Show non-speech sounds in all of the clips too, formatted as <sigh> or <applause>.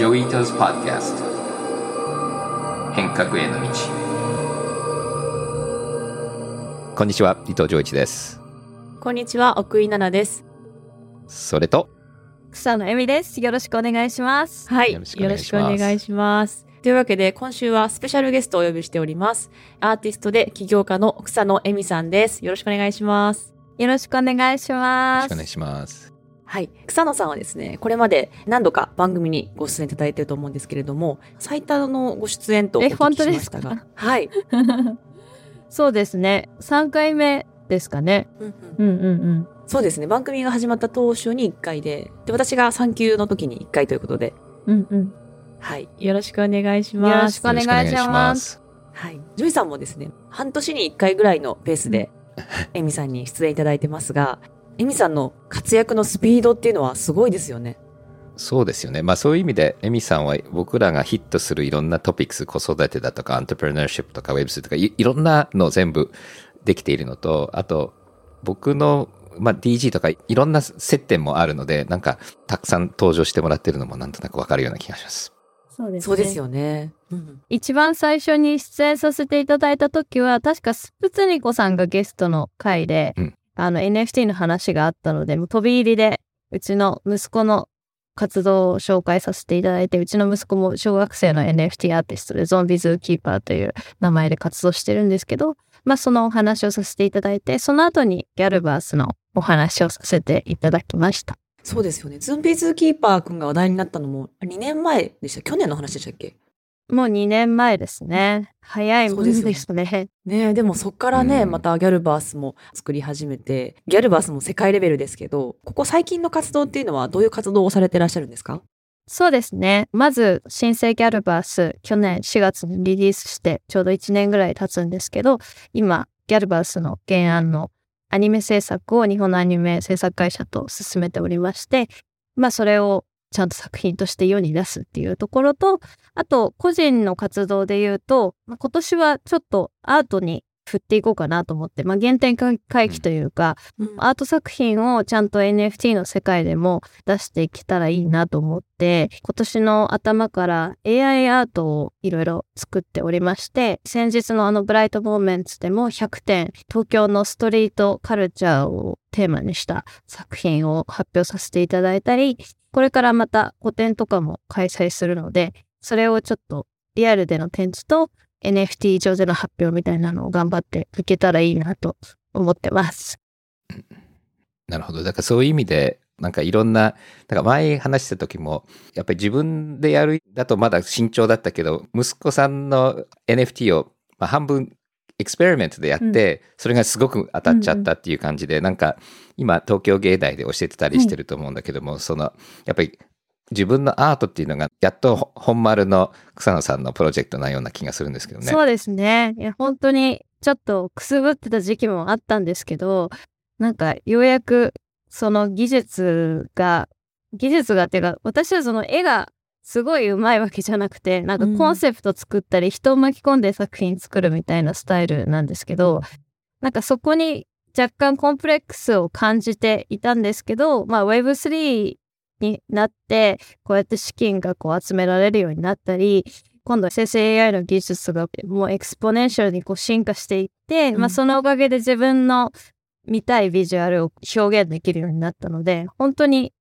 Joi Ito's Podcast 変革への道。こんにちは伊藤穰一です。こんにちは奥井奈南です。それと草野絵美です。よろしくお願いします。はいよろしくお願いします。というわけで今週はスペシャルゲストをお呼びしております。アーティストで起業家の草野絵美さんです。よろしくお願いします。よろしくお願いします。よろしくお願いします。はい。草野さんはですね、これまで何度か番組にご出演いただいていると思うんですけれども、最多のご出演とお聞きしましたが。はい。<laughs> そうですね。3回目ですかね。うんうんうんうん。そうですね。番組が始まった当初に1回で、で、私が産休の時に1回ということで。うんうん。はい。よろしくお願いします。よろしくお願いします。はい。ジョイさんもですね、半年に1回ぐらいのペースで、エミさんに出演いただいてますが、エミさんの活躍のスピードっていうのはすごいですよね。そうですよね。まあそういう意味で、エミさんは僕らがヒットするいろんなトピックス、子育てだとか、アントプレナーシップとか、ウェブスとかい、いろんなの全部できているのと、あと、僕の、まあ DG とかいろんな接点もあるので、なんかたくさん登場してもらってるのもなんとなくわかるような気がします。そうです、ね、そうですよね、うん。一番最初に出演させていただいた時は、確かスプツニコさんがゲストの回で、うん、あの NFT の話があったので、もう飛び入りで、うちの息子の活動を紹介させていただいて、うちの息子も小学生の NFT アーティストで、ゾンビズーキーパーという名前で活動してるんですけど、まあそのお話をさせていただいて、その後にギャルバースのお話をさせていただきました。そうですよね。ズンビズーキーパーくんが話題になったのも2年前でした。去年の話でしたっけ？もう2年前ですね。早いもんですね。ねでもそっからね、うん、またギャルバースも作り始めて、ギャルバースも世界レベルですけど、ここ最近の活動っていうのはどういう活動をされてらっしゃるんですか？そうですね。まず、新生ギャルバース、去年4月にリリースして、ちょうど1年ぐらい経つんですけど、今、ギャルバースの原案のアニメ制作を日本のアニメ制作会社と進めておりまして、まあそれをちゃんと作品として世に出すっていうところと、あと個人の活動で言うと、まあ、今年はちょっとアートに振っていこうかなと思って、まあ、原点回帰というか、うん、アート作品をちゃんと NFT の世界でも出していけたらいいなと思って、今年の頭から AI アートをいろいろ作っておりまして、先日のあのブライトモーメンツでも100点、東京のストリートカルチャーをテーマにした作品を発表させていただいたり、これからまた個展とかも開催するので、それをちょっとリアルでの展示と NFT 上での発表みたいなのを頑張っていけたらいいなと思ってます。なるほど。だからそういう意味で、なんかいろんな、だか前話した時も、やっぱり自分でやるだとまだ慎重だったけど、息子さんの NFT を、まあ、半分エクスペリメントでやって、うん、それがすごく当たっちゃったっていう感じで、うんうん、なんか今東京芸大で教えてたりしてると思うんだけども、そのやっぱり自分のアートっていうのがやっと本丸の草野さんのプロジェクトなような気がするんですけどね。そうですね。いや本当にちょっとくすぶってた時期もあったんですけど、なんかようやくその技術が、技術がっていうか、私はその絵がすごい上手いわけじゃなくて、なんかコンセプト作ったり、人を巻き込んで作品作るみたいなスタイルなんですけど、なんかそこに若干コンプレックスを感じていたんですけど、まあ Web3 になって、こうやって資金がこう集められるようになったり、今度生成 AI の技術がもう exponential にこう進化していって、うん、まあそのおかげで自分の見たいビジュアルを表現できるようになったので、本当に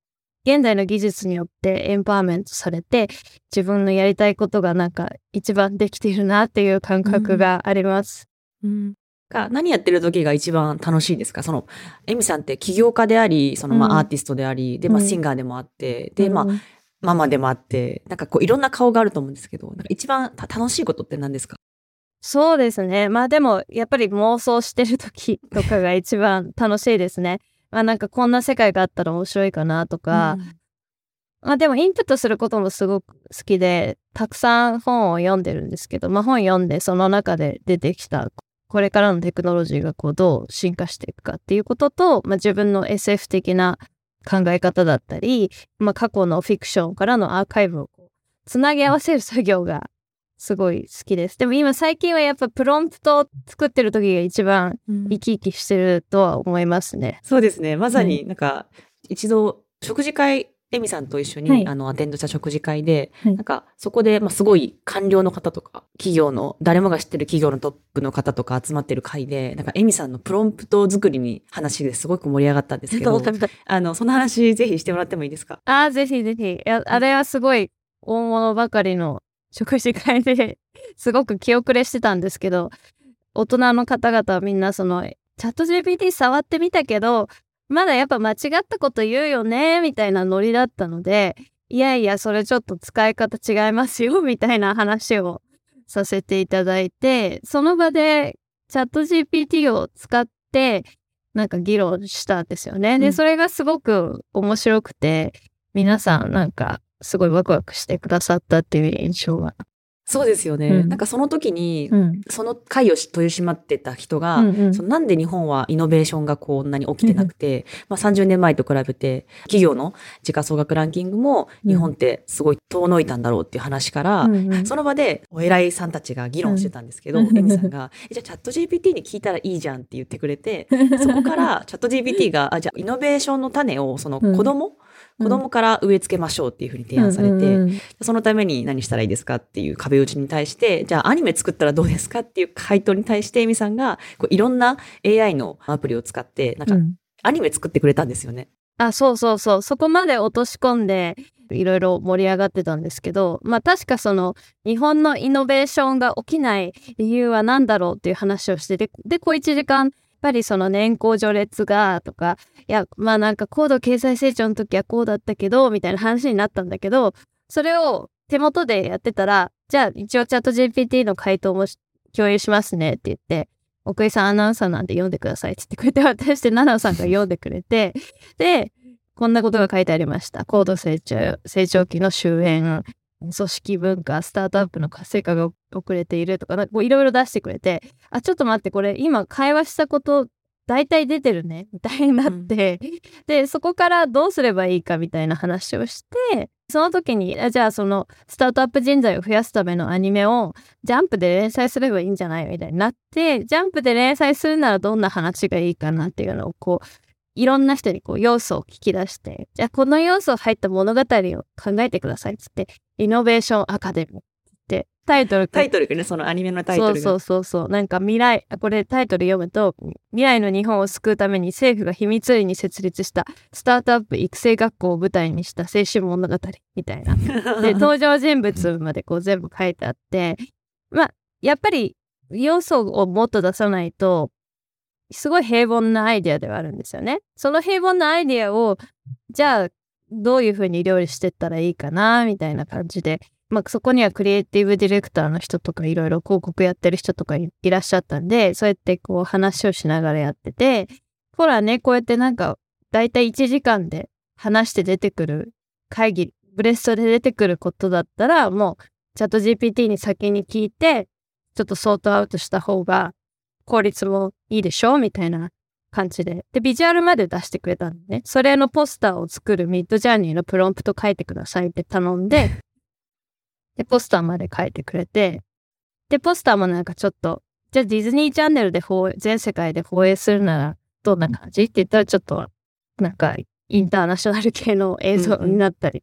現代の技術によってエンパワーメントされて、自分のやりたいことがなんか一番できているなっていう感覚があります。うん、うんが何やってる時が一番楽しいですか？その、エミさんって起業家であり、そのまあアーティストであり、うん、で、まあシンガーでもあって、で、まあ、ママでもあって、なんかこういろんな顔があると思うんですけど、なんか一番楽しいことって何ですか？そうですね。まあでも、やっぱり妄想してる時とかが一番楽しいですね。まあなんかこんな世界があったら面白いかなとか、うん、まあでもインプットすることもすごく好きで、たくさん本を読んでるんですけど、まあ本読んでその中で出てきたこれからのテクノロジーがこうどう進化していくかっていうことと、まあ、自分の SF 的な考え方だったり、まあ、過去のフィクションからのアーカイブをつなぎ合わせる作業がすごい好きです。でも今最近はやっぱプロンプトを作ってる時が一番生き生きしてるとは思いますね。うん、そうですね。まさになんか、一度食事会エミさんと一緒に、はいあの、アテンドした食事会で、はいなんか、そこで、まあ、すごい官僚の方とか、企業の、誰もが知ってる企業のトップの方とか集まってる会で、なんか、エミさんのプロンプト作りに話ですごく盛り上がったんですけど、<laughs> あの、その話ぜひしてもらってもいいですか？ああ、ぜひぜひ。あれはすごい大物ばかりの食事会で、すごく気遅れしてたんですけど、大人の方々はみんなその、チャット GPT 触ってみたけど、まだやっぱ間違ったこと言うよね、みたいなノリだったので、いやいや、それちょっと使い方違いますよ、<laughs> みたいな話をさせていただいて、その場でチャット GPT を使って、なんか議論したんですよね。で、うんそれがすごく面白くて、皆さんなんかすごいワクワクしてくださったっていう印象が。そうですよね。うん。なんかその時に、うん。その会を取り締まってた人が、うんうん。そのなんで日本はイノベーションがこんなに起きてなくて、まあ30年前と比べて企業の時価総額ランキングも日本ってすごい遠のいたんだろうっていう話から、うんうん。その場でお偉いさんたちが議論してたんですけど、うんエミさんが、えじゃあチャット GPT に聞いたらいいじゃんって言ってくれて、そこからチャット GPT が、あ、じゃあイノベーションの種をその子供、うん子供から植え付けましょうっていうふうに提案されて、そのために何したらいいですかっていう壁打ちに対して、じゃあアニメ作ったらどうですかっていう回答に対して、エミさんがこういろんな AI のアプリを使って、なんかうんアニメ作ってくれたんですよね。あ、そうそうそう。そこまで落とし込んで、いろいろ盛り上がってたんですけど、まあ確かその、日本のイノベーションが起きない理由は何だろうっていう話をしてて、で、小一時間、ぱりその年功序列が、とか、いや、まあなんか高度経済成長の時はこうだったけど、みたいな話になったんだけど、それを手元でやってたら、じゃあ一応チャット GPT の回答も共有しますねって言って、奥井さんアナウンサーなんで読んでくださいって言ってくれて、渡して、奈々さんが読んでくれて、で、こんなことが書いてありました。高度成長、成長期の終焉、組織文化、スタートアップの活性化が遅れているとか、なんかこういろいろ出してくれて、あ、ちょっと待って、これ今会話したこと、大体出てるね、みたいになって、<laughs> で、そこからどうすればいいかみたいな話をして、その時に、あじゃあそのスタートアップ人材を増やすためのアニメをジャンプで連載すればいいんじゃない？みたいになって、ジャンプで連載するならどんな話がいいかなっていうのをこう、いろんな人にこう要素を聞き出して、じゃあこの要素入った物語を考えてくださいっつって、イノベーションアカデミーってタイトルタイトルがね、そのアニメのタイトルが。そうそうそうそう。なんか未来、あこれタイトル読むと、未来の日本を救うために政府が秘密裏に設立したスタートアップ育成学校を舞台にした青春物語みたいな。<laughs> で、登場人物までこう全部書いてあって、まあ、やっぱり要素をもっと出さないと、すごい平凡なアイデアではあるんですよね。その平凡なアイデアを、じゃあ、どういうふうに料理してったらいいかな、みたいな感じで、まあ、そこにはクリエイティブディレクターの人とかいろいろ広告やってる人とかいらっしゃったんで、そうやってこう話をしながらやってて、ほらね、こうやってなんか、だいたい1時間で話して出てくる会議、ブレストで出てくることだったら、もうチャット GPT に先に聞いて、ちょっとソートアウトした方が効率もいいでしょみたいな感じで。で、ビジュアルまで出してくれたんでね。それのポスターを作るミッドジャーニーのプロンプト書いてくださいって頼んで、<laughs> で、ポスターまで書いてくれて、で、ポスターもなんかちょっと、じゃあディズニーチャンネルで全世界で放映するならどんな感じって言ったらちょっと、なんかインターナショナル系の映像になったり。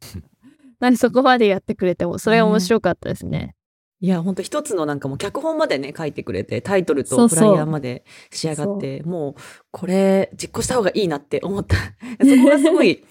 なんでそこまでやってくれても、それは面白かったですね。いや、ほんと一つのなんかもう脚本までね、書いてくれて、タイトルそうそう。とフライヤーまで仕上がって、もう、これ、実行した方がいいなって思った。<laughs> そこがすごい、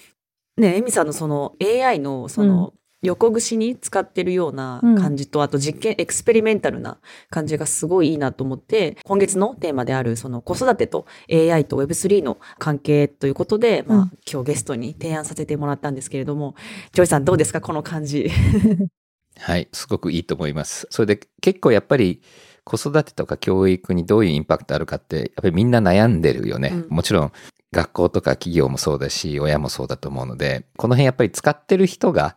ね、エミさんのその AI のその、横串に使ってるような感じと、あと実験、 experimental な感じがすごいいいなと思って、今月のテーマである、その子育てと AI と Web3 の関係ということで、まあ、うん。今日ゲストに提案させてもらったんですけれども、ジョイさんどうですかこの感じ？<laughs> はい、すごくいいと思います。それで結構やっぱり子育てとか教育にどういうインパクトあるかって、やっぱりみんな悩んでるよね。うんもちろん学校とか企業もそうだし、親もそうだと思うので、この辺やっぱり使ってる人が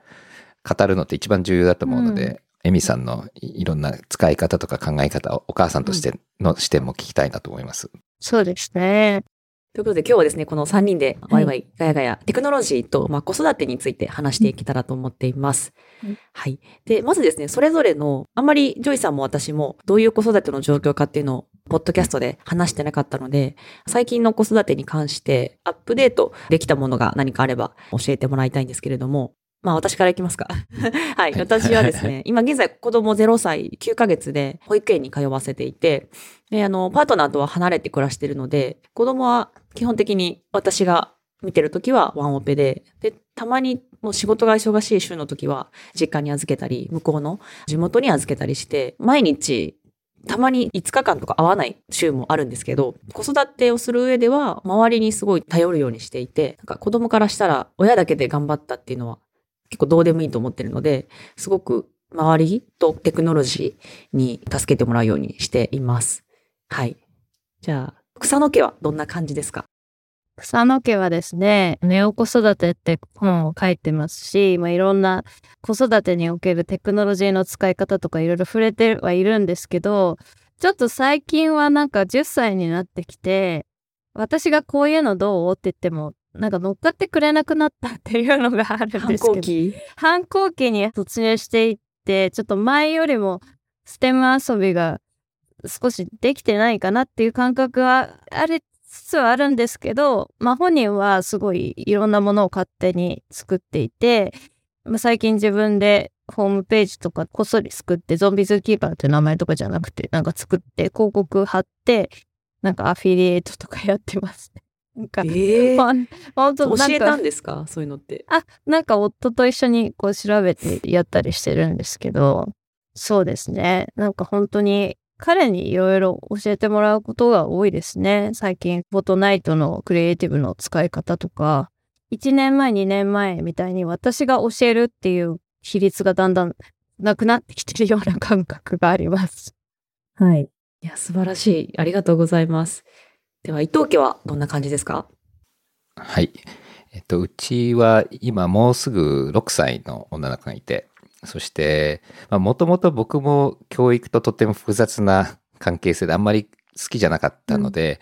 語るのって一番重要だと思うので、うんエミさんのいいろんな使い方とか考え方をお母さんとしての視点も聞きたいなと思います。そうですね。ということで今日はですね、この3人ではいワイワイガヤガヤ、テクノロジーと、まあ、子育てについて話していけたらと思っています。はいはい。で、まずですね、それぞれの、あんまりジョイさんも私もどういう子育ての状況かっていうのをポッドキャストで話してなかったので、最近の子育てに関してアップデートできたものが何かあれば教えてもらいたいんですけれども、まあ私からいきますか。<laughs> はい。私はですね、<laughs> 今現在子供0歳9ヶ月で保育園に通わせていて、で、あの、パートナーとは離れて暮らしているので、子供は基本的に私が見てるときはワンオペで、で、たまにもう仕事が忙しい週の時は実家に預けたり、向こうの地元に預けたりして、毎日たまに5日間とか会わない週もあるんですけど、子育てをする上では周りにすごい頼るようにしていて、なんか子供からしたら親だけで頑張ったっていうのは結構どうでもいいと思ってるので、すごく周りとテクノロジーに助けてもらうようにしています。はい。じゃあ、草野家はどんな感じですか？草野家はですね、ネオ子育てって本を書いてますし、まあ、いろんな子育てにおけるテクノロジーの使い方とかいろいろ触れてはいるんですけど、ちょっと最近はなんか10歳になってきて、私がこういうのどう？って言っても、なんか乗っかってくれなくなったっていうのがあるんですけど。反抗期？反抗期に突入していって、ちょっと前よりもステム遊びが少しできてないかなっていう感覚はあるつつはあるんですけど、まあ本人はすごいいろんなものを勝手に作っていて、まあ、最近自分でホームページとかこっそり作って、ゾンビズキーパーって名前とかじゃなくて、なんか作って広告貼って、なんかアフィリエイトとかやってますね。なんか、えー、本当教えたんですか？そういうのって。あ、なんか夫と一緒にこう調べてやったりしてるんですけど、そうですね。なんか本当に彼にいろいろ教えてもらうことが多いですね。最近、フォトナイトのクリエイティブの使い方とか、1年前、2年前みたいに私が教えるっていう比率がだんだんなくなってきてるような感覚があります。はい。いや、素晴らしい。ありがとうございます。では、伊藤家はどんな感じですか？はい。えっと、うちは今もうすぐ6歳の女の子がいて、そして、もともと僕も教育ととても複雑な関係性であんまり好きじゃなかったので、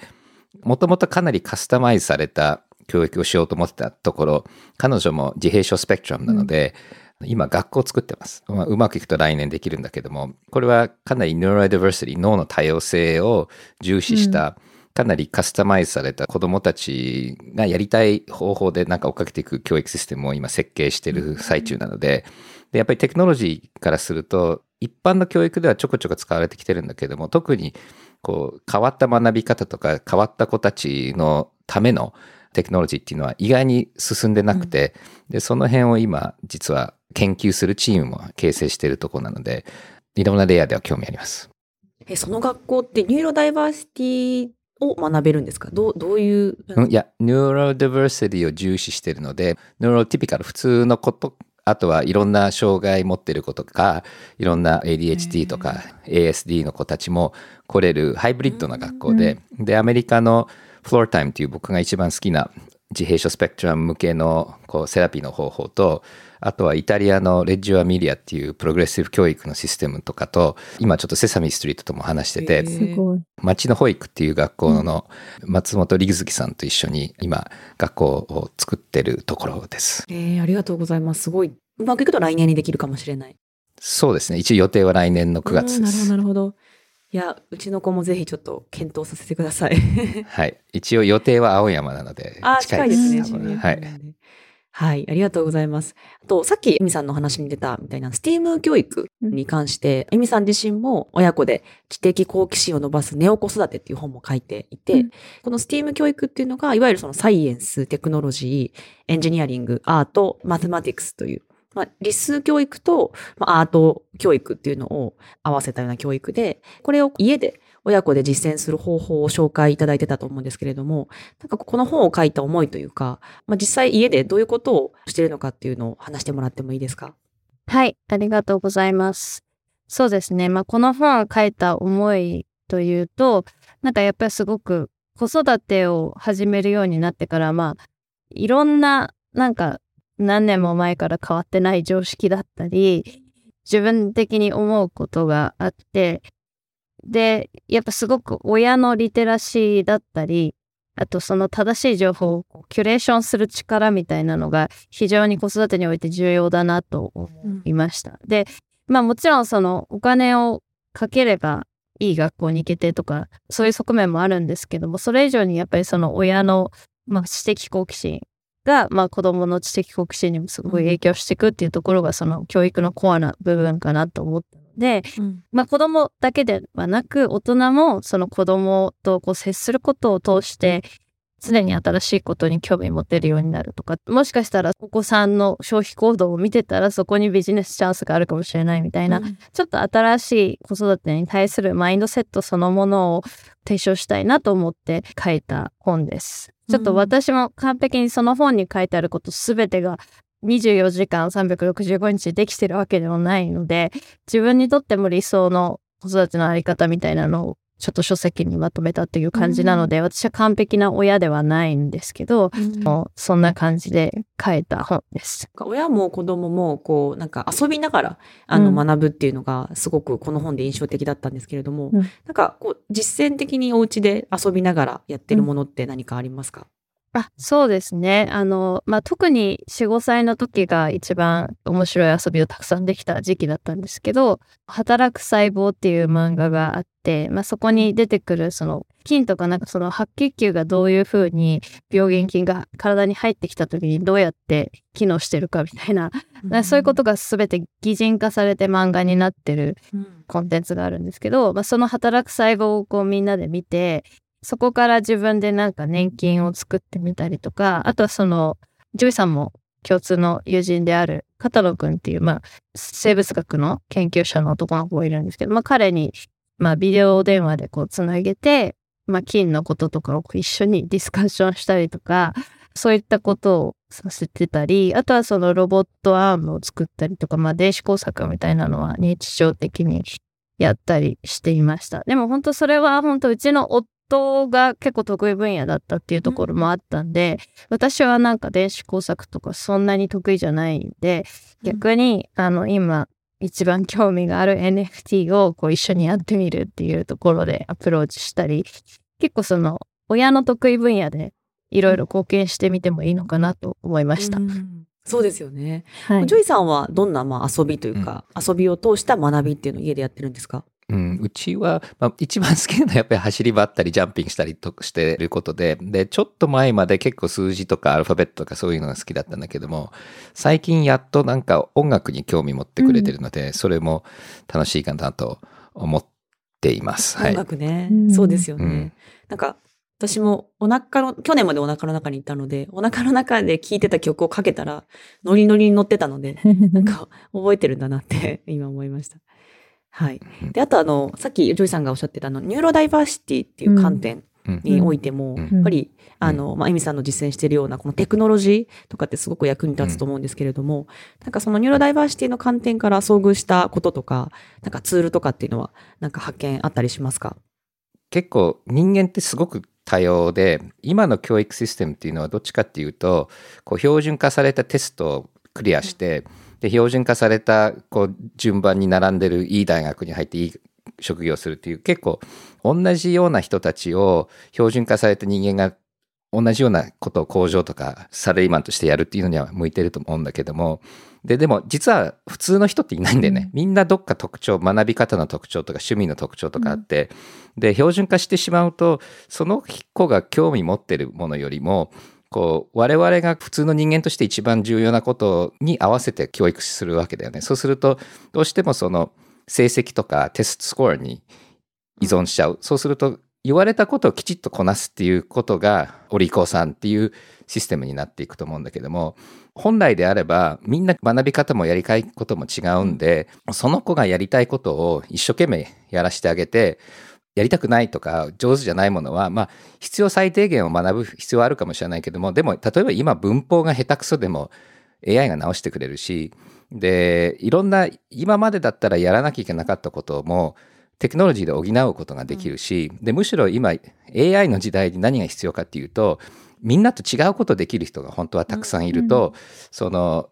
もともとかなりカスタマイズされた教育をしようと思ってたところ、彼女も自閉症スペクトラムなので、うん、今学校を作ってます、まあ。うまくいくと来年できるんだけども、これはかなり neurodiversity、脳の多様性を重視した、かなりカスタマイズされた子供たちがやりたい方法でなんか追っかけていく教育システムを今設計している最中なので、うんで、やっぱりテクノロジーからすると、一般の教育ではちょこちょこ使われてきてるんだけども、特にこう変わった学び方とか変わった子たちのためのテクノロジーっていうのは意外に進んでなくて、うん、で、その辺を今実は研究するチームも形成しているところなので、いろんなレイヤーでは興味あります。え、その学校ってニューロダイバーシティを学べるんですか？どう、どういう、うん、いや、ニューロダイバーシティを重視しているので、ニューロティピカル、普通のことあとはいろんな障害持ってる子とか、いろんな ADHD とか ASD の子たちも来れるハイブリッドな学校で、で、アメリカの Floortime という僕が一番好きな自閉症スペクトラム向けのこうセラピーの方法と、あとはイタリアのレッジュアミリアっていうプログレッシブ教育のシステムとかと、今ちょっとセサミストリートとも話してて、町の保育っていう学校の松本力月さんと一緒に今学校を作ってるところです。えー、ありがとうございます。すごい。うまくいくと来年にできるかもしれない。そうですね。一応予定は来年の9月です。なるほど、なるほど。いや、うちの子もぜひちょっと検討させてください。はい。一応予定は青山なので、近いです。近いですね。はい。はい、ありがとうございます。あと、さっきエミさんの話に出たみたいな、スティーム教育に関して、エミさん自身も親子で知的好奇心を伸ばすネオ子育てっていう本も書いていて、うん、このスティーム教育っていうのが、いわゆるそのサイエンス、テクノロジー、エンジニアリング、アート、マテマティクスという、まあ、理数教育と、まあ、アート教育っていうのを合わせたような教育で、これを家で親子で実践する方法を紹介いただいてたと思うんですけれども、なんかこの本を書いた思いというか、まあ、実際家でどういうことをしてるのかっていうのを話してもらってもいいですか？はい、ありがとうございます。そうですね。まあ、この本を書いた思いというと、なんかやっぱりすごく子育てを始めるようになってから、まあ、いろんな、なんか何年も前から変わってない常識だったり、自分的に思うことがあって、で、やっぱすごく親のリテラシーだったり、あとその正しい情報をキュレーションする力みたいなのが非常に子育てにおいて重要だなと思いました。うん、で、まあもちろんそのお金をかければいい学校に行けてとか、そういう側面もあるんですけども、それ以上にやっぱりその親の、まあ、知的好奇心が、まあ、子供の知的好奇心にもすごい影響していくっていうところが、その教育のコアな部分かなと思ったので、うん。まあ、子供だけではなく、大人もその子供とこう接することを通して、常に新しいことに興味持てるようになるとか、もしかしたらお子さんの消費行動を見てたらそこにビジネスチャンスがあるかもしれないみたいな、ちょっと新しい子育てに対するマインドセットそのものを提唱したいなと思って書いた本です。ちょっと私も完璧にその本に書いてあることすべてが24時間365日できてるわけでもないので、自分にとっても理想の子育てのあり方みたいなのをちょっと書籍にまとめたっていう感じなので、私は完璧な親ではないんですけど、もうそんな感じで書いた本です。親も子供も、こう、なんか遊びながら、あの、うん学ぶっていうのが、すごくこの本で印象的だったんですけれども、うん。なんか、こう、実践的にお家で遊びながらやってるものって何かありますか、あ、そうですね。あの、まあ、特に4、5歳の時が一番面白い遊びをたくさんできた時期だったんですけど、働く細胞っていう漫画があって、まあ、そこに出てくるその菌とかなんかその白血球がどういうふうに病原菌が体に入ってきた時にどうやって機能してるかみたいな、だからそういうことが全て擬人化されて漫画になってるうんコンテンツがあるんですけど、まあ、そのはたらく細胞をこうみんなで見て、そこから自分でなんか粘菌を作ってみたりとか、あとはその、ジョイさんも共通の友人である片野くんっていう、まあ、生物学の研究者の男の子がいるんですけど、まあ彼に、まあビデオ電話でこうつなげて、まあ菌のこととかを一緒にディスカッションしたりとか、そういったことをさせてたり、あとはそのロボットアームを作ったりとか、まあ電子工作みたいなのは日常的にやったりしていました。でも本当それは本当うちの夫が結構得意分野だったっていうところもあったんで、私はなんか電子工作とかそんなに得意じゃないんで、逆に、あの今一番興味がある NFT をこう一緒にやってみるっていうところでアプローチしたり、結構その親の得意分野でいろいろ貢献してみてもいいのかなと思いました。うんそうですよね。はい。ジョイさんはどんな、まあ、遊びというか、遊びを通した学びっていうのを家でやってるんですか？うん、うちは、まあ、一番好きなのはやっぱり走り回ったりジャンピングしたりとかしてることで、で、ちょっと前まで結構数字とかアルファベットとかそういうのが好きだったんだけども、最近やっとなんか音楽に興味持ってくれてるので、それも楽しいかなと思っています。はい。音楽ね、うんそうですよね。うんなんか、私もお腹の、去年までお腹の中にいたので、お腹の中で聴いてた曲をかけたら、ノリノリに乗ってたので、<laughs> なんか覚えてるんだなって今思いました。はい。で、あとあの、さっきジョイさんがおっしゃってたあの、ニューロダイバーシティっていう観点うん。においても、うん。やっぱり、あの、まあ、エミさんの実践しているような、このテクノロジーとかってすごく役に立つと思うんですけれども、なんかそのニューロダイバーシティの観点から遭遇したこととか、なんかツールとかっていうのは、なんか発見あったりしますか？結構人間ってすごく多様で今の教育システムっていうのはどっちかっていうとこう標準化されたテストをクリアして、で標準化されたこう順番に並んでるいい大学に入っていい職業をするっていう結構同じような人たちを標準化された人間が同じようなことを工場とかサラリーマンとしてやるっていうのには向いてると思うんだけども。ででも実は普通の人っていないんだよね、みんなどっか特徴学び方の特徴とか趣味の特徴とかあって、で標準化してしまうとその子が興味持ってるものよりもこう我々が普通の人間として一番重要なことに合わせて教育するわけだよね。そうするとどうしてもその成績とかテストスコアに依存しちゃう。そうすると言われたことをきちっとこなすっていうことがお利口さんっていうシステムになっていくと思うんだけども本来であればみんな学び方もやりたいことも違うんでその子がやりたいことを一生懸命やらせてあげてやりたくないとか上手じゃないものはまあ必要最低限を学ぶ必要はあるかもしれないけどもでも例えば今文法が下手くそでも AI が直してくれるしでいろんな今までだったらやらなきゃいけなかったこともテクノロジーで補うことができるし、でむしろ今 AI の時代に何が必要かっていうとみんなと違うことできる人が本当はたくさんいると、その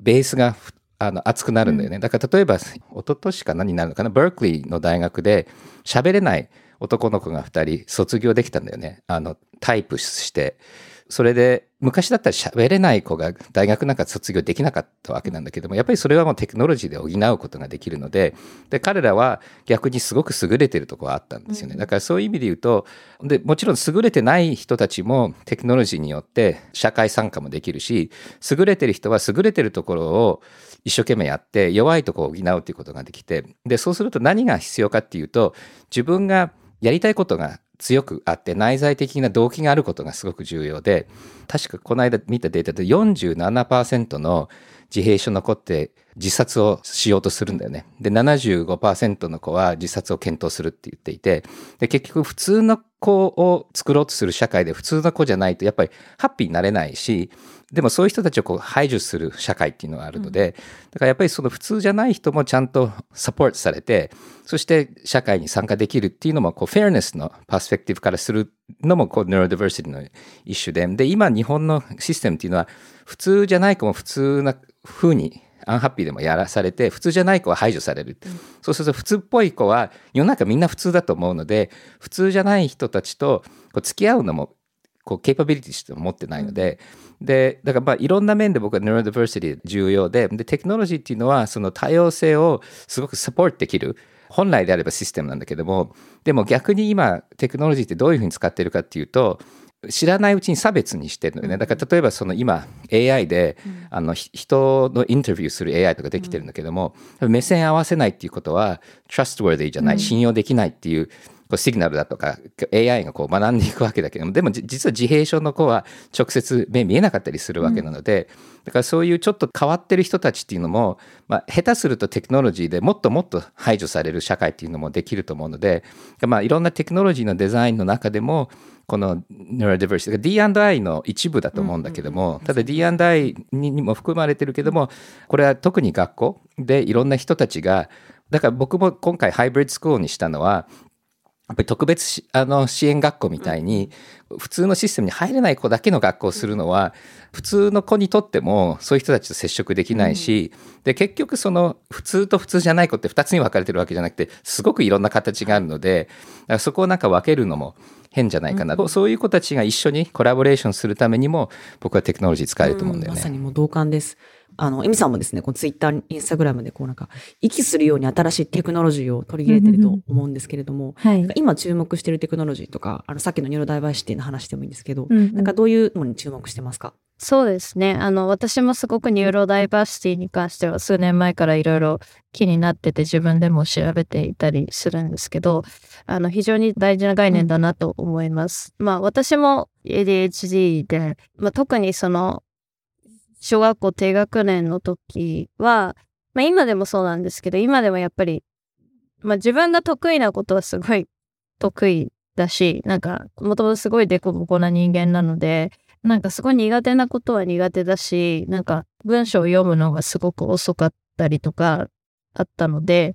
ベースがふあの厚くなるんだよね。だから例えば一昨年か何になるのかな？バークリーの大学で喋れない男の子が2人卒業できたんだよね。あのタイプしてそれで昔だったら喋れない子が大学なんか卒業できなかったわけなんだけどもやっぱりそれはもうテクノロジーで補うことができるのでで彼らは逆にすごく優れてるところはあったんですよね。だからそういう意味で言うとでもちろん優れてない人たちもテクノロジーによって社会参加もできるし優れてる人は優れてるところを一生懸命やって弱いところを補うということができてでそうすると何が必要かっていうと自分がやりたいことが強くあって内在的な動機があることがすごく重要で確かこの間見たデータで47%の自閉症残って自殺をしようとするんだよね。で、75%の子は自殺を検討するって言っていて、で、結局普通の子を作ろうとする社会で普通の子じゃないとやっぱりハッピーになれないし、でもそういう人たちをこう排除する社会っていうのがあるので、だからやっぱりその普通じゃない人もちゃんとサポートされて、そして社会に参加できるっていうのも、こうフェアネスのパースペクティブからするのも、こうネロディバーシティの一種で、で、今日本のシステムっていうのは、普通じゃない子も普通な風にアンハッピーでもやらされて普通じゃない子は排除される、うん、そうすると普通っぽい子は世の中みんな普通だと思うので普通じゃない人たちとこう付き合うのもこうケーパビリティして持ってないので、うん、でだからまあいろんな面で僕はネロディバーシティ重要ででテクノロジーっていうのはその多様性をすごくサポートできる本来であればシステムなんだけどもでも逆に今テクノロジーってどういうふうに使ってるかっていうと知らないうちに差別にしてるのよね。だから例えばその今 AI で、あの人のインタビューする AI とかできてるんだけども、目線合わせないっていうことは trustworthy じゃない、信用できないっていうこうシグナルだとか AI がこう学んでいくわけだけどもでも実は自閉症の子は直接目見えなかったりするわけなので、だからそういうちょっと変わってる人たちっていうのも、まあ、下手するとテクノロジーでもっともっと排除される社会っていうのもできると思うので、まあ、いろんなテクノロジーのデザインの中でもこのニューロディバーシティ D&I の一部だと思うんだけども、ただ D&I にも含まれてるけどもこれは特に学校でいろんな人たちがだから僕も今回ハイブリッドスクールにしたのはやっぱり特別あの支援学校みたいに普通のシステムに入れない子だけの学校をするのは普通の子にとってもそういう人たちと接触できないし、で結局その普通と普通じゃない子って2つに分かれてるわけじゃなくてすごくいろんな形があるのでそこをなんか分けるのも変じゃないかな、うん、そういう子たちが一緒にコラボレーションするためにも僕はテクノロジー使えると思うんだよね。まさにもう同感です。あの、エミさんもですね、こうツイッター、インスタグラムでこうなんか、息するように新しいテクノロジーを取り入れてると思うんですけれども、はい、今注目してるテクノロジーとか、あの、さっきのニューロダイバーシティの話でもいいんですけど、うんうん、なんかどういうのに注目してますか？そうですね。あの、私もすごくニューロダイバーシティに関しては数年前からいろいろ気になってて自分でも調べていたりするんですけど、あの、非常に大事な概念だなと思います。うん、まあ、私も ADHD で、まあ、特にその、小学校低学年の時は、まあ今でもそうなんですけど、今でもやっぱり、まあ自分が得意なことはすごい得意だし、なんか、もともとすごいデコボコな人間なので、なんかすごい苦手なことは苦手だし、なんか文章を読むのがすごく遅かったりとかあったので、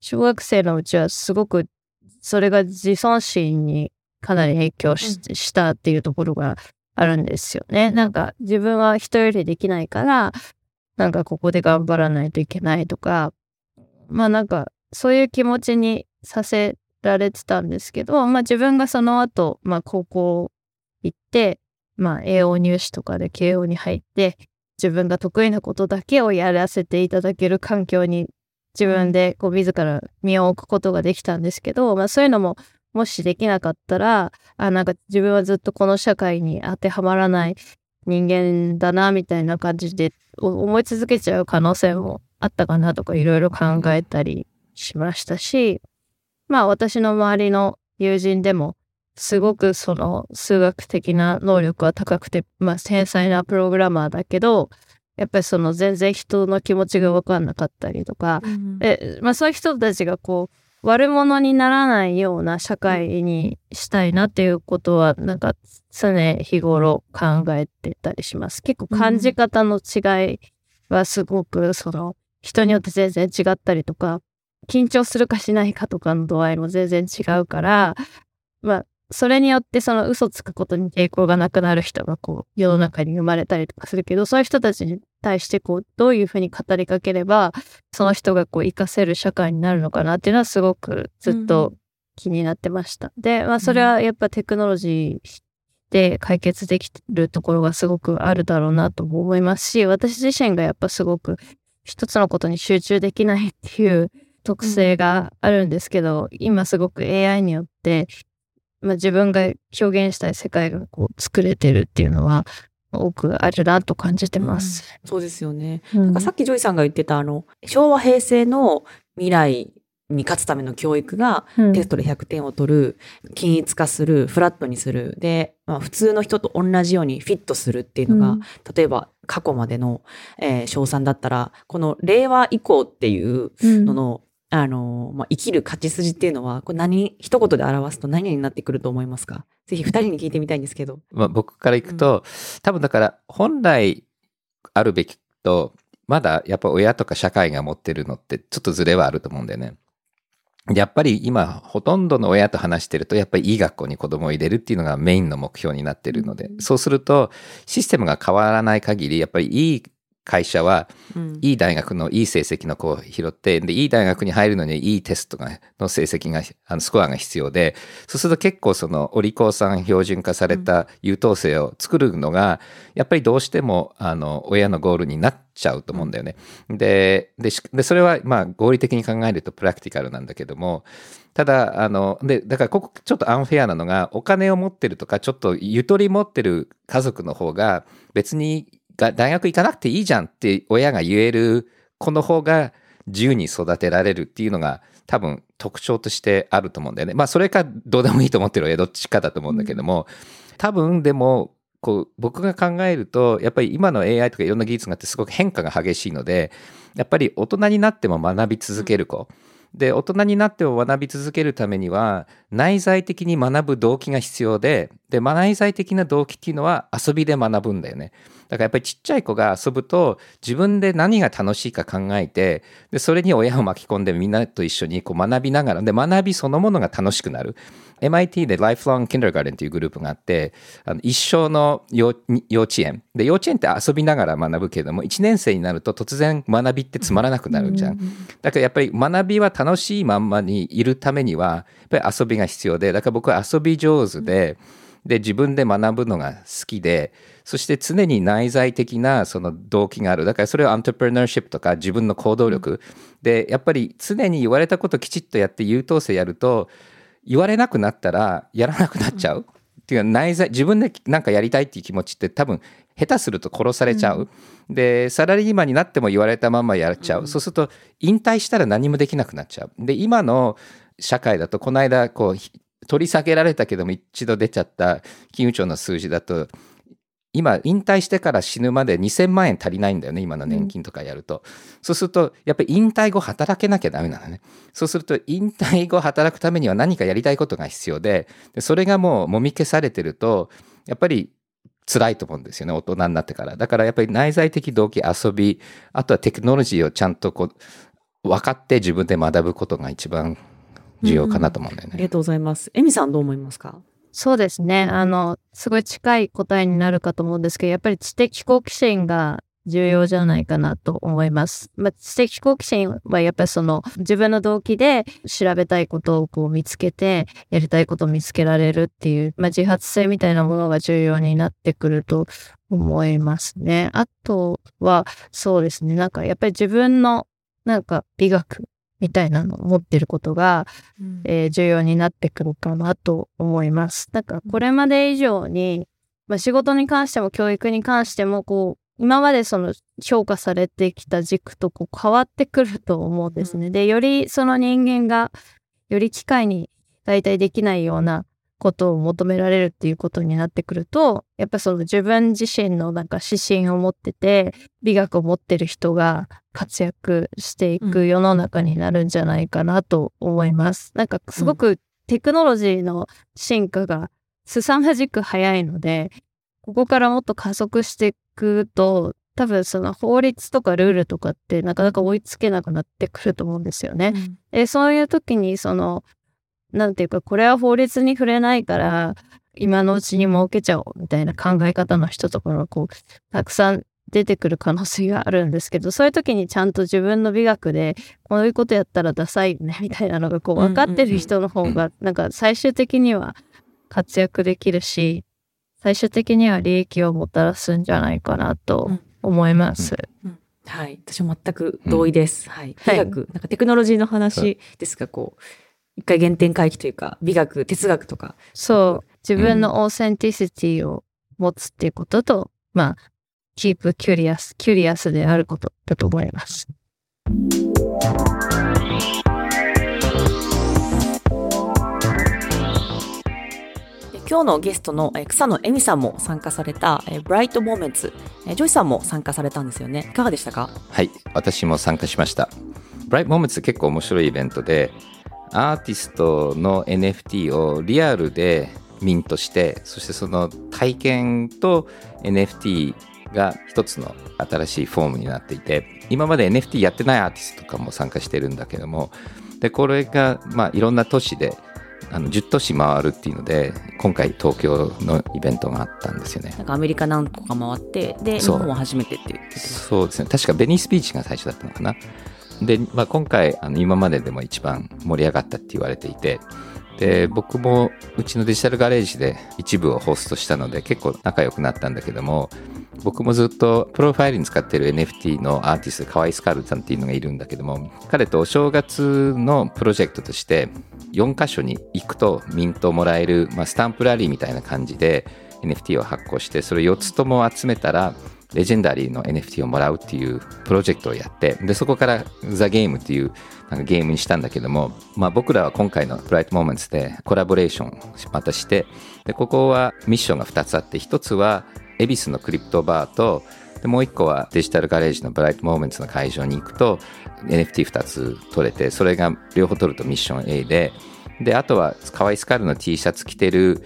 小学生のうちはすごくそれが自尊心にかなり影響したっていうところがあるんですよね。なんか自分は人よりできないから、なんかここで頑張らないといけないとか、まあなんかそういう気持ちにさせられてたんですけど、まあ自分がその後、まあ高校行って、まあ栄養入試とかで慶応に入って、自分が得意なことだけをやらせていただける環境に自分でこう自ら身を置くことができたんですけど、まあそういうのももしできなかったら、あ、なんか自分はずっとこの社会に当てはまらない人間だな、みたいな感じで思い続けちゃう可能性もあったかなとかいろいろ考えたりしましたし、まあ私の周りの友人でもすごくその数学的な能力は高くて、まあ繊細なプログラマーだけど、やっぱりその全然人の気持ちが分かんなかったりとか、うん、えまあそういう人たちがこう悪者にならないような社会にしたいなっていうことは、なんか常日頃考えてたりします。結構感じ方の違いはすごく、その、人によって全然違ったりとか、緊張するかしないかとかの度合いも全然違うから、まあ、それによってその嘘つくことに抵抗がなくなる人がこう世の中に生まれたりとかするけど、そういう人たちに対してこうどういうふうに語りかければ、その人がこう活かせる社会になるのかなっていうのはすごくずっと気になってました。うん、で、まあそれはやっぱテクノロジーで解決できるところがすごくあるだろうなと思いますし、私自身がやっぱすごく一つのことに集中できないっていう特性があるんですけど、今すごく AI によって、まあ、自分が表現したい世界がこう作れてるっていうのは多くあるなと感じてます。うん、そうですよね。うん、なんかさっきジョイさんが言ってたあの昭和平成の未来に勝つための教育が、テストで100点を取る、均一化する、フラットにする、で、まあ、普通の人と同じようにフィットするっていうのが、うん、例えば過去までの、えー、賞賛だったら、この令和以降っていうのの、うん、あの、まあ、生きる勝ち筋っていうのは、これ何、一言で表すと何になってくると思いますか？ぜひ二人に聞いてみたいんですけど。まあ、僕からいくと、うん、多分だから本来あるべきと、まだやっぱ親とか社会が持ってるのってちょっとズレはあると思うんだよね。やっぱり今、ほとんどの親と話してると、やっぱりいい学校に子供を入れるっていうのがメインの目標になってるので、そうすると、システムが変わらない限り、やっぱりいい会社は、いい大学のいい成績の子を拾って、で、いい大学に入るのにいいテストがの成績が、あの、スコアが必要で、そうすると結構その、お利口さん標準化された優等生を作るのが、やっぱりどうしても、あの、親のゴールになっちゃうと思うんだよね。で、で、でそれは、まあ、合理的に考えるとプラクティカルなんだけども、ただ、あの、で、だからここちょっとアンフェアなのが、お金を持ってるとか、ちょっとゆとり持ってる家族の方が、別に大学行かなくていいじゃんって親が言える子の方が自由に育てられるっていうのが多分特徴としてあると思うんだよね。まあそれかどうでもいいと思ってる親どっちかだと思うんだけども、多分でもこう僕が考えるとやっぱり今の AI とかいろんな技術があってすごく変化が激しいのでやっぱり大人になっても学び続ける子、で大人になっても学び続けるためには内在的に学ぶ動機が必要でで内在的な動機っていうのは遊びで学ぶんだよね。だからやっぱりちっちゃい子が遊ぶと自分で何が楽しいか考えてでそれに親を巻き込んでみんなと一緒にこう学びながらで学びそのものが楽しくなる MIT で Lifelong Kindergarten というグループがあってあの一生の幼稚園。で幼稚園って遊びながら学ぶけれども1年生になると突然学びってつまらなくなるじゃん。だからやっぱり学びは楽しいまんまにいるためにはやっぱり遊びが必要でだから僕は遊び上手で、で自分で学ぶのが好きでそして常に内在的なその動機がある。だからそれはアントプレナーシップとか自分の行動力。でやっぱり常に言われたこときちっとやって優等生やると言われなくなったらやらなくなっちゃう、っていうか内在自分で何かやりたいっていう気持ちって多分下手すると殺されちゃう、うん、でサラリーマンになっても言われたままやっちゃう、うん、そうすると引退したら何もできなくなっちゃう。で今の社会だとこの間こう取り下げられたけども一度出ちゃった金融庁の数字だと今引退してから死ぬまで2000万円足りないんだよね今の年金とかやると、うん、そうするとやっぱり引退後働けなきゃダメなのね。そうすると引退後働くためには何かやりたいことが必要ででそれがもうもみ消されてるとやっぱり辛いと思うんですよね大人になってから。だからやっぱり内在的動機遊びあとはテクノロジーをちゃんとこう分かって自分で学ぶことが一番重要かなと思うんだよね、うん、ありがとうございます。エミさんどう思いますか？そうですね。あの、すごい近い答えになるかと思うんですけど、やっぱり知的好奇心が重要じゃないかなと思います。まあ、知的好奇心はやっぱりその自分の動機で調べたいことをこう見つけて、やりたいことを見つけられるっていう、まあ、自発性みたいなものが重要になってくると思いますね。あとは、そうですね。なんかやっぱり自分のなんか美学みたいなのを持ってることが、うん、えー、重要になってくるかなと思います。だからこれまで以上に、まあ、仕事に関しても教育に関してもこう今までその評価されてきた軸とこう変わってくると思うんですね。うん、でよりその人間がより機械に代替できないようなことを求められるっていうことになってくると、やっぱその自分自身のなんか指針を持ってて、美学を持ってる人が活躍していく世の中になるんじゃないかなと思います。なんかすごくテクノロジーの進化が凄まじく早いので、ここからもっと加速していくと、多分その法律とかルールとかってなかなか追いつけなくなってくると思うんですよね。うん、そういう時にそのなんていうか、これは法律に触れないから、今のうちに設けちゃおうみたいな考え方の人とかがこう、たくさん出てくる可能性があるんですけど、そういう時にちゃんと自分の美学で、こういうことやったらダサいね、みたいなのがこう分かってる人の方が、なんか最終的には活躍できるし、最終的には利益をもたらすんじゃないかなと思います。はい。私も全く同意です。はい。はい美学、なんかテクノロジーの話ですが、こう、一回原点回帰というか、美学、哲学とか。そう、自分のauthenticity を持つっていうことと、まあ、 keep curious、curious であることだと思います。で今日のゲストのえー草野絵美さんも参加された、えー、 Bright Moments、えージョイさんも参加されたんですよね。いかがでしたか？はい、私も参加しました。ブライトモーメンツ結構面白いイベントで、アーティストの NFT をリアルでミントして、そしてその体験と NFT が一つの新しいフォームになっていて、今まで NFT やってないアーティストとかも参加してるんだけども、で、これが、まあ、いろんな都市で、あの10都市回るっていうので、今回東京のイベントがあったんですよね。なんかアメリカ何個か回って、で、日本も初めてって言ってます。そうですね確かベニスビーチが最初だったのかなで、まあ、今回あの今まででも一番盛り上がったって言われていてで僕もうちのデジタルガレージで一部をホストしたので結構仲良くなったんだけども僕もずっとプロファイルに使ってる NFT のアーティスト河合スカルさんっていうのがいるんだけども彼とお正月のプロジェクトとして4カ所に行くとミントをもらえる、まあ、スタンプラリーみたいな感じで NFT を発行してそれ4つとも集めたらレジェンダリーの NFT をもらうっていうプロジェクトをやってでそこからザ・ゲームっていうなんかゲームにしたんだけども、まあ、僕らは今回のブライトモーメンツでコラボレーションまたしてでここはミッションが2つあって1つは恵比寿のクリプトバーとでもう1個はデジタルガレージのブライトモーメンツの会場に行くと NFT2 つ取れてそれが両方取るとミッション A でであとはカワイスカルの T シャツ着てる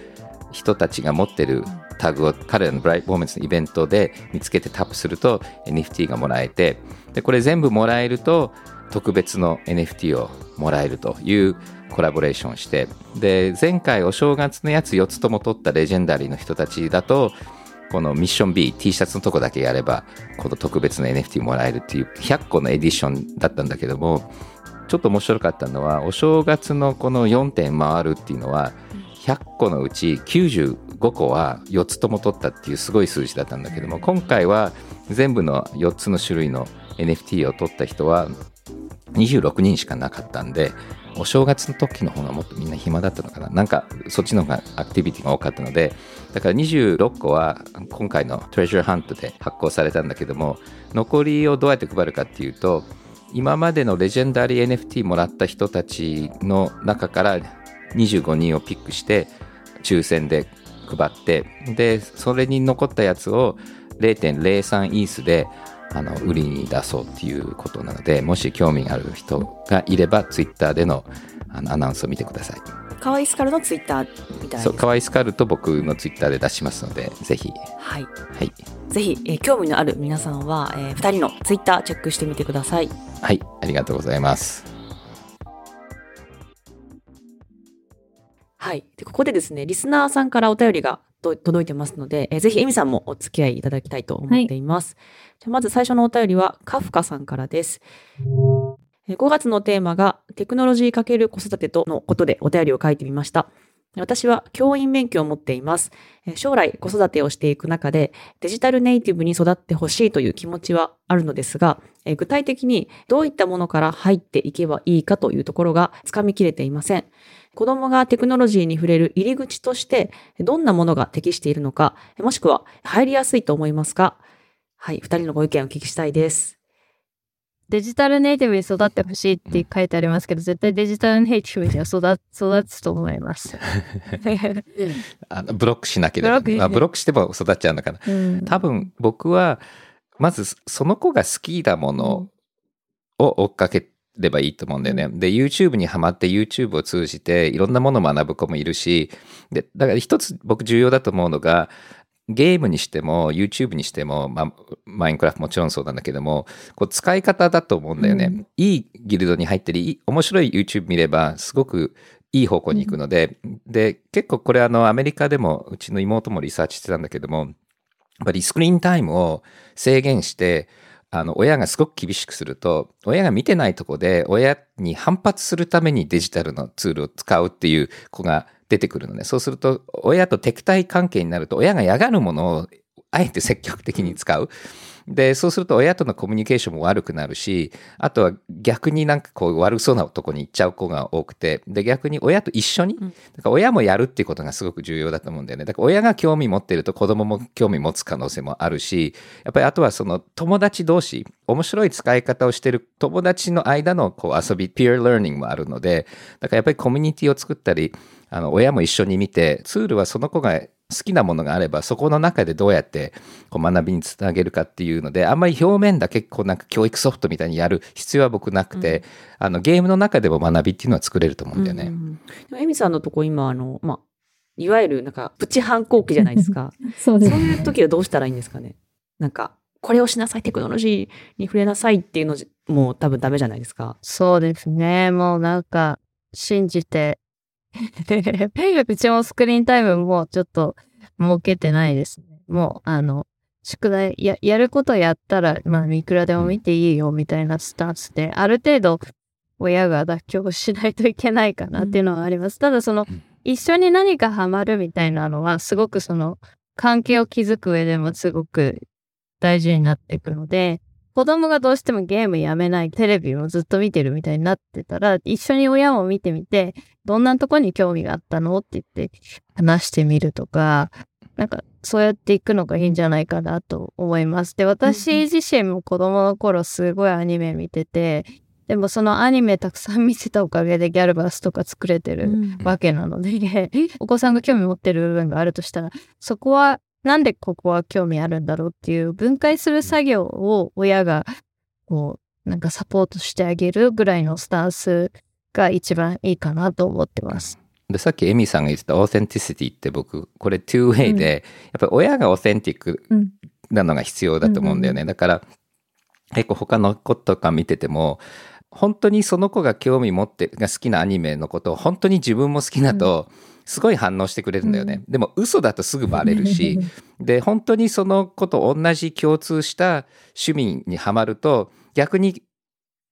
人たちが持ってるタグを彼らのブライトモーメンツのイベントで見つけてタップすると NFT がもらえてでこれ全部もらえると特別の NFT をもらえるというコラボレーションしてで前回お正月のやつ4つとも取ったレジェンダリーの人たちだとこのミッション B T シャツのとこだけやればこの特別な NFT もらえるっていう100個のエディションだったんだけどもちょっと面白かったのはお正月のこの4点回るっていうのは100個のうち5個は4つとも取ったっていうすごい数字だったんだけども今回は全部の4つの種類の NFT を取った人は26人しかなかったんでお正月の時の方がもっとみんな暇だったのかな。なんかそっちの方がアクティビティが多かったのでだから26個は今回のトレジャーハントで発行されたんだけども残りをどうやって配るかっていうと今までのレジェンダリー NFT もらった人たちの中から25人をピックして抽選で配ってでそれに残ったやつを0.03イースであの売りに出そうっていうことなのでもし興味がある人がいればツイッターでのあのアナウンスを見てくださいカワイスカルのツイッターみたいです。そう可愛いスカルと僕のツイッターで出しますのでぜひはい。はいぜひ、えー興味のある皆さんは、えー、2人のツイッターチェックしてみてください。はいありがとうございますはい。で、ここでですね、リスナーさんからお便りがと届いてますので、えーぜひ、エミさんもお付き合いいただきたいと思っています。じゃあまず最初のお便りは、カフカさんからです。えー5月のテーマが、テクノロジー×子育てとのことでお便りを書いてみました。私は教員免許を持っています。えー将来子育てをしていく中でデジタルネイティブに育ってほしいという気持ちはあるのですが、えー具体的にどういったものから入っていけばいいかというところがつかみきれていません。子供がテクノロジーに触れる入り口としてどんなものが適しているのか、もしくは入りやすいと思いますか？はい、二人のご意見をお聞きしたいです。デジタルネイティブに育ってほしいって書いてありますけど、絶対デジタルネイティブには育育つと思います。<laughs> あのブロックしなければ。ブロックまあ、ブロックしても育っちゃうのかな。うん。多分僕はまずその子が好きなものを追っかければいいと思うんだよね。で YouTube にハマって YouTube を通じていろんなものを学ぶ子もいるしでだから一つ僕重要だと思うのがゲームにしても YouTube にしても、まあ、マインクラフトもちろんそうなんだけどもこう使い方だと思うんだよね。うんいいギルドに入ったり面白い YouTube 見ればすごくいい方向に行くので、で結構これあのアメリカでもうちの妹もリサーチしてたんだけどもやっぱりスクリーンタイムを制限してあの親がすごく厳しくすると親が見てないとこで親に反発するためにデジタルのツールを使うっていう子が出てくるので。そうすると、親と敵対関係になると、親が嫌がるものをあえて積極的に使う。で、そうすると親とのコミュニケーションも悪くなるし、あとは逆になんかこう悪そうなとこに行っちゃう子が多くて、で、逆に親と一緒に、だから親もやるっていうことがすごく重要だと思うんだよね。だから親が興味持ってると子供も興味持つ可能性もあるし、やっぱりあとはその友達同士、面白い使い方をしてる友達の間のこう遊び、peer learning もあるので、だからやっぱりコミュニティを作ったり、あの親も一緒に見て、ツールはその子が好きなものがあればそこの中でどうやってこう学びにつなげるかっていうのであんまり表面だけこうなんか教育ソフトみたいにやる必要は僕なくて、うん、あのゲームの中でも学びっていうのは作れると思うんだよね。うんうん、エミさんのとこ今あの、まあ、いわゆるなんかプチ反抗期じゃないですか。<laughs> そうです、ね、そういう時はどうしたらいいんですかね？なんかこれをしなさいテクノロジーに触れなさいっていうのもう多分ダメじゃないですか。そうですね。もうなんか信じてうちもスクリーンタイムもちょっと設けてないですね。もう、あの、宿題や、やることやったら、まあ、いくらでも見ていいよ、みたいなスタンスで、ある程度、親が妥協しないといけないかなっていうのはあります。ただ、その、一緒に何かハマるみたいなのは、すごくその、関係を築く上でもすごく大事になっていくので、子供がどうしてもゲームやめない、テレビもずっと見てるみたいになってたら、一緒に親も見てみて、どんなとこに興味があったの？って言って話してみるとか、なんかそうやっていくのがいいんじゃないかなと思います。で、私自身も子供の頃すごいアニメ見てて、でもそのアニメたくさん見せたおかげでギャルバスとか作れてるわけなので、うん、お子さんが興味持ってる部分があるとしたら、そこはなんでここは興味あるんだろうっていう分解する作業を親がこうなんかサポートしてあげるぐらいのスタンスが一番いいかなと思ってます。でさっきエミさんが言ってた authenticity って僕これ 2way で、やっぱり親が authentic なのが必要だと思うんだよね、だから結構他の子とか見てても本当にその子が興味持ってが好きなアニメのことを本当に自分も好きだと、うんすごい反応してくれるんだよね。でも嘘だとすぐバレるし、で、本当にその子と同じ共通した趣味にはまると、逆に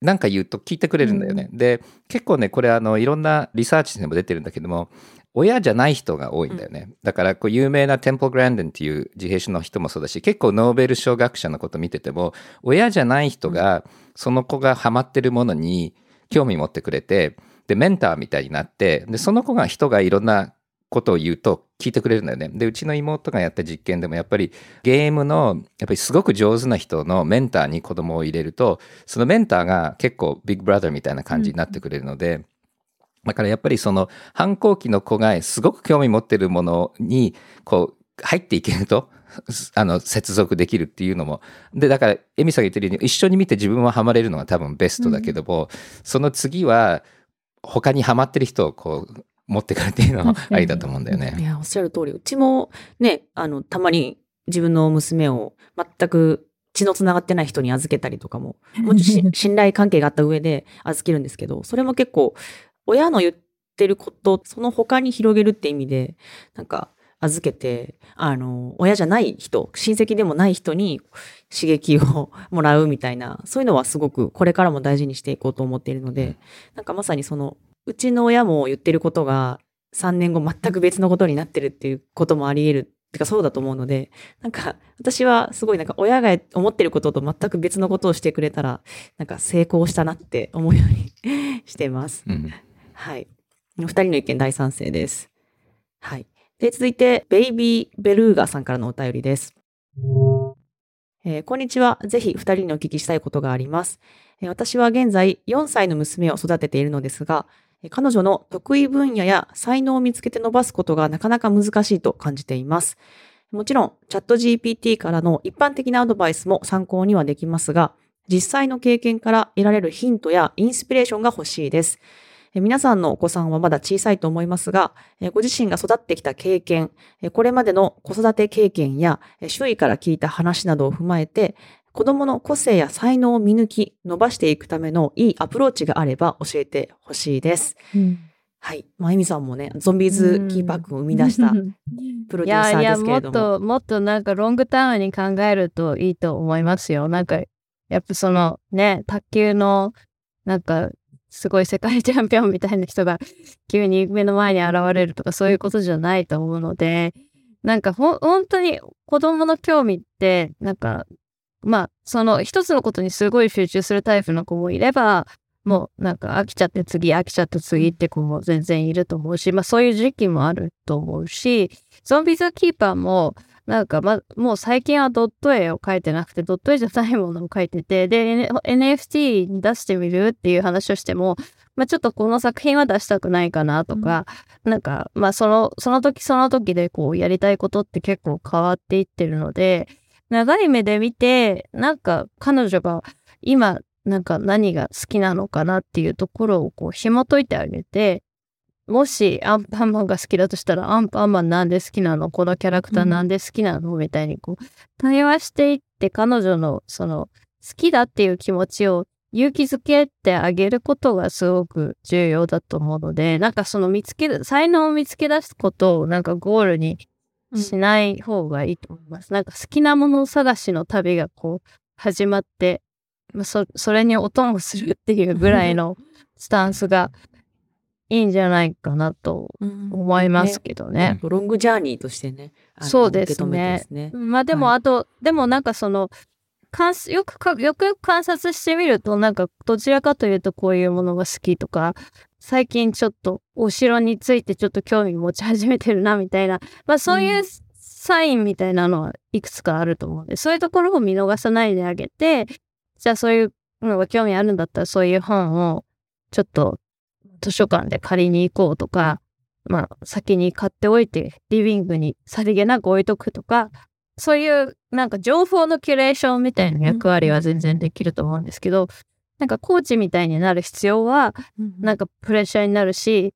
何か言うと聞いてくれるんだよね。で、結構ね、これあの、いろんなリサーチでも出てるんだけども、親じゃない人が多いんだよね。だから、こう、有名なテンポ・グランデンっていう自閉症の人もそうだし、結構ノーベル賞学者のこと見てても、親じゃない人が、その子がハマってるものに興味持ってくれて、で、メンターみたいになって、で、その子が人がいろんなことを言うと聞いてくれるんだよね。で、うちの妹がやった実験でもやっぱりゲームの、やっぱりすごく上手な人のメンターに子供を入れると、そのメンターが結構ビッグブラザーみたいな感じになってくれるので、うん、だからやっぱりその反抗期の子がすごく興味持ってるものに、こう、入っていけると、<laughs> あの、接続できるっていうのも。で、だから、エミさんが言ってるように、一緒に見て自分はハマれるのが多分ベストだけども、うん、その次は、他にハマってる人をこう持ってくるっていうのはありだと思うんだよね。いや、おっしゃる通り。うちもね、あの、たまに自分の娘を全く血のつながってない人に預けたりとかも、もちろん <laughs> 信頼関係があった上で預けるんですけど、それも結構、親の言ってること、その他に広げるって意味で、なんか、預けて、あの、親じゃない人、親戚でもない人に刺激を <laughs> もらうみたいな、そういうのはすごくこれからも大事にしていこうと思っているので、なんかまさにその、うちの親も言ってることが3年後全く別のことになってるっていうこともあり得る。ってかそうだと思うので、なんか私はすごいなんか親が思ってることと全く別のことをしてくれたら、なんか成功したなって思うように <laughs> してます。うん、はい。二人の意見大賛成です。はい。で、続いて、ベイビーベルーガさんからのお便りです。えー、こんにちは。ぜひ二人にお聞きしたいことがあります。えー、私は現在4歳の娘を育てているのですが、彼女の得意分野や才能を見つけて伸ばすことがなかなか難しいと感じています。もちろん、チャット GPT からの一般的なアドバイスも参考にはできますが、実際の経験から得られるヒントやインスピレーションが欲しいです。皆さんのお子さんはまだ小さいと思いますが、ご自身が育ってきた経験、これまでの子育て経験や周囲から聞いた話などを踏まえて、子供の個性や才能を見抜き、伸ばしていくためのいいアプローチがあれば教えてほしいです。うんはい。まゆみさんもね、ゾンビーズキーパックを生み出したプロデューサーですけれども。いやいや、もっと、もっとなんかロングターンに考えるといいと思いますよ。なんか、やっぱそのね、卓球の、なんか、すごい世界チャンピオンみたいな人が <laughs> 急に目の前に現れるとかそういうことじゃないと思うので、なんかほ、本当に子供の興味って、なんか、まあ、その一つのことにすごい集中するタイプの子もいれば、もうなんか飽きちゃって次、飽きちゃって次って子も全然いると思うし、まあそういう時期もあると思うし、ゾンビザキーパーも、なんかま、もう最近はドット絵を描いてなくて、ドット絵じゃないものを描いてて、で、NFT に出してみるっていう話をしても、まあちょっとこの作品は出したくないかなとか、うん、なんか、まあその、その時その時でこうやりたいことって結構変わっていってるので、長い目で見て、なんか彼女が今なんか何が好きなのかなっていうところをこう紐解いてあげて、もしアンパンマンが好きだとしたら、アンパンマンなんで好きなの？このキャラクターなんで好きなの、みたいにこう、対話していって彼女のその好きだっていう気持ちを勇気づけてあげることがすごく重要だと思うので、なんかその見つける、才能を見つけ出すことをなんかゴールにしない方がいいと思います。うん、なんか好きなもの探しの旅がこう始まって、そそれにお供するっていうぐらいのスタンスがいいんじゃないかなと思いますけどね。ねロングジャーニーとしてね。そうですね。ねまあでも、あと、はい、でもなんかその、よくか、よく観察してみると、なんか、どちらかというとこういうものが好きとか、最近ちょっとお城についてちょっと興味持ち始めてるな、みたいな、まあそういうサインみたいなのはいくつかあると思うんで、そういうところを見逃さないであげて、じゃあそういうのが興味あるんだったらそういう本をちょっと図書館で借りに行こうとか、まあ先に買っておいてリビングにさりげなく置いとくとか、そういうなんか情報のキュレーションみたいな役割は全然できると思うんですけど、なんかコーチみたいになる必要は、なんかプレッシャーになるし、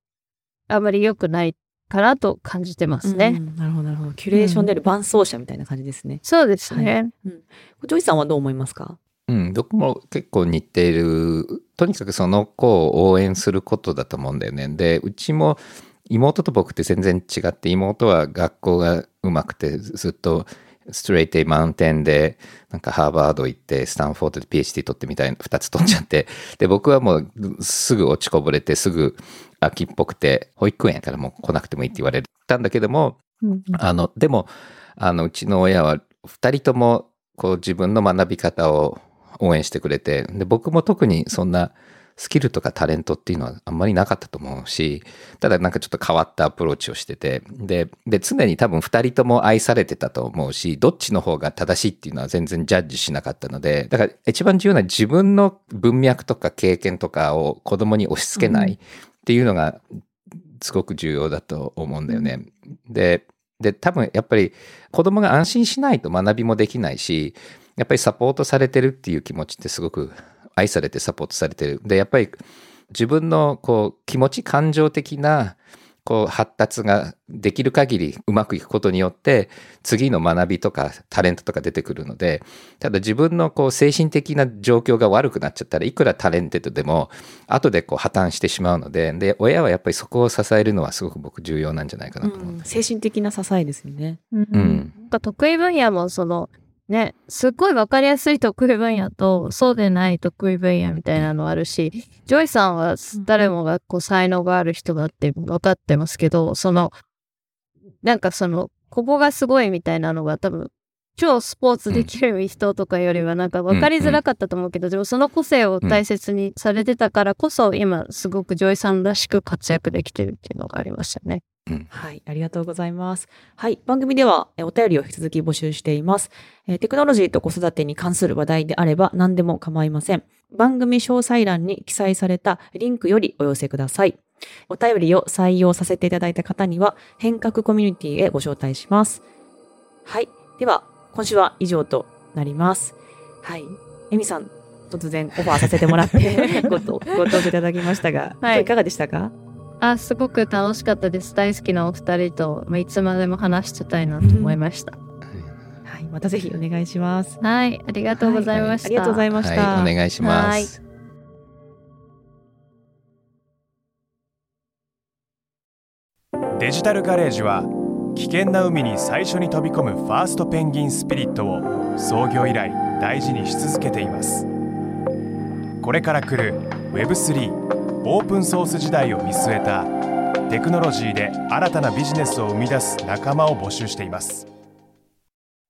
あまり良くないかなと感じてますね。うん、なるほど、なるほど。キュレーションである伴走者みたいな感じですね。そうですね。はい、うん、ジョイさんはどう思いますか？うん、僕も結構似ている。とにかくその子を応援することだと思うんだよね。で、うちも妹と僕って全然違って、妹は学校がうまくてずっと straight A まうんてんで、なんかハーバード行って、スタンフォードで PhD 取ってみたいな、2つ取っちゃって、で、僕はもうすぐ落ちこぼれて、すぐ秋っぽくて、保育園からもう来なくてもいいって言われたんだけども、あの、でも、あの、うちの親は2人とも、こう自分の学び方を応援してくれて、で、僕も特にそんなスキルとかタレントっていうのはあんまりなかったと思うし、ただなんかちょっと変わったアプローチをしてて、で、で常に多分二人とも愛されてたと思うし、どっちの方が正しいっていうのは全然ジャッジしなかったので、だから一番重要な自分の文脈とか経験とかを子供に押し付けないっていうのがすごく重要だと思うんだよね。で、で、多分やっぱり子供が安心しないと学びもできないし、やっぱりサポートされてるっていう気持ちってすごく愛されてサポートされてる。で、やっぱり自分のこう気持ち感情的なこう発達ができる限りうまくいくことによって次の学びとかタレントとか出てくるのでただ自分のこう精神的な状況が悪くなっちゃったらいくら talented でも後でこう破綻してしまうのでで親はやっぱりそこを支えるのはすごく僕重要なんじゃないかなと思う、うん、精神的な支えですよね。うん、うん、得意分野もそのね、すっごいわかりやすい得意分野と、そうでない得意分野みたいなのあるし、ジョイさんは誰もがこう才能がある人だって分かってますけど、その、なんかその、ここがすごいみたいなのが多分、超スポーツできる人とかよりはなんか分かりづらかったと思うけど、でもその個性を大切にされてたからこそ、今すごくジョイさんらしく活躍できてるっていうのがありましたね。はい、ありがとうございます。はい、番組ではお便りを引き続き募集しています。テクノロジーと子育てに関する話題であれば何でも構いません。番組詳細欄に記載されたリンクよりお寄せください。お便りを採用させていただいた方には変革コミュニティへご招待します。はい、では今週は以上となります。はい、エミさん、突然オファーさせてもらって <laughs> ごご登場いただきましたが、はい、いかがでしたか？あ、すごく楽しかったです。大好きなお二人と、まあ、いつまでも話してたいなと思いました。はい、またぜひお願いします。はい、ありがとうございました。はい、ありがとうございました。はい、お願いします。デジタルガレージは危険な海に最初に飛び込むファーストペンギンスピリットを創業以来大事にし続けていますこれから来る Web3 オープンソース時代を見据えたテクノロジーで新たなビジネスを生み出す仲間を募集しています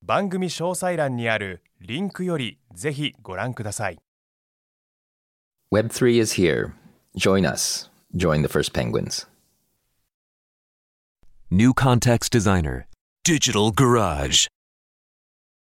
番組詳細欄にあるリンクよりぜひご覧ください Web3 is here. Join us. Join the first penguins. New Context Designer Digital Garage.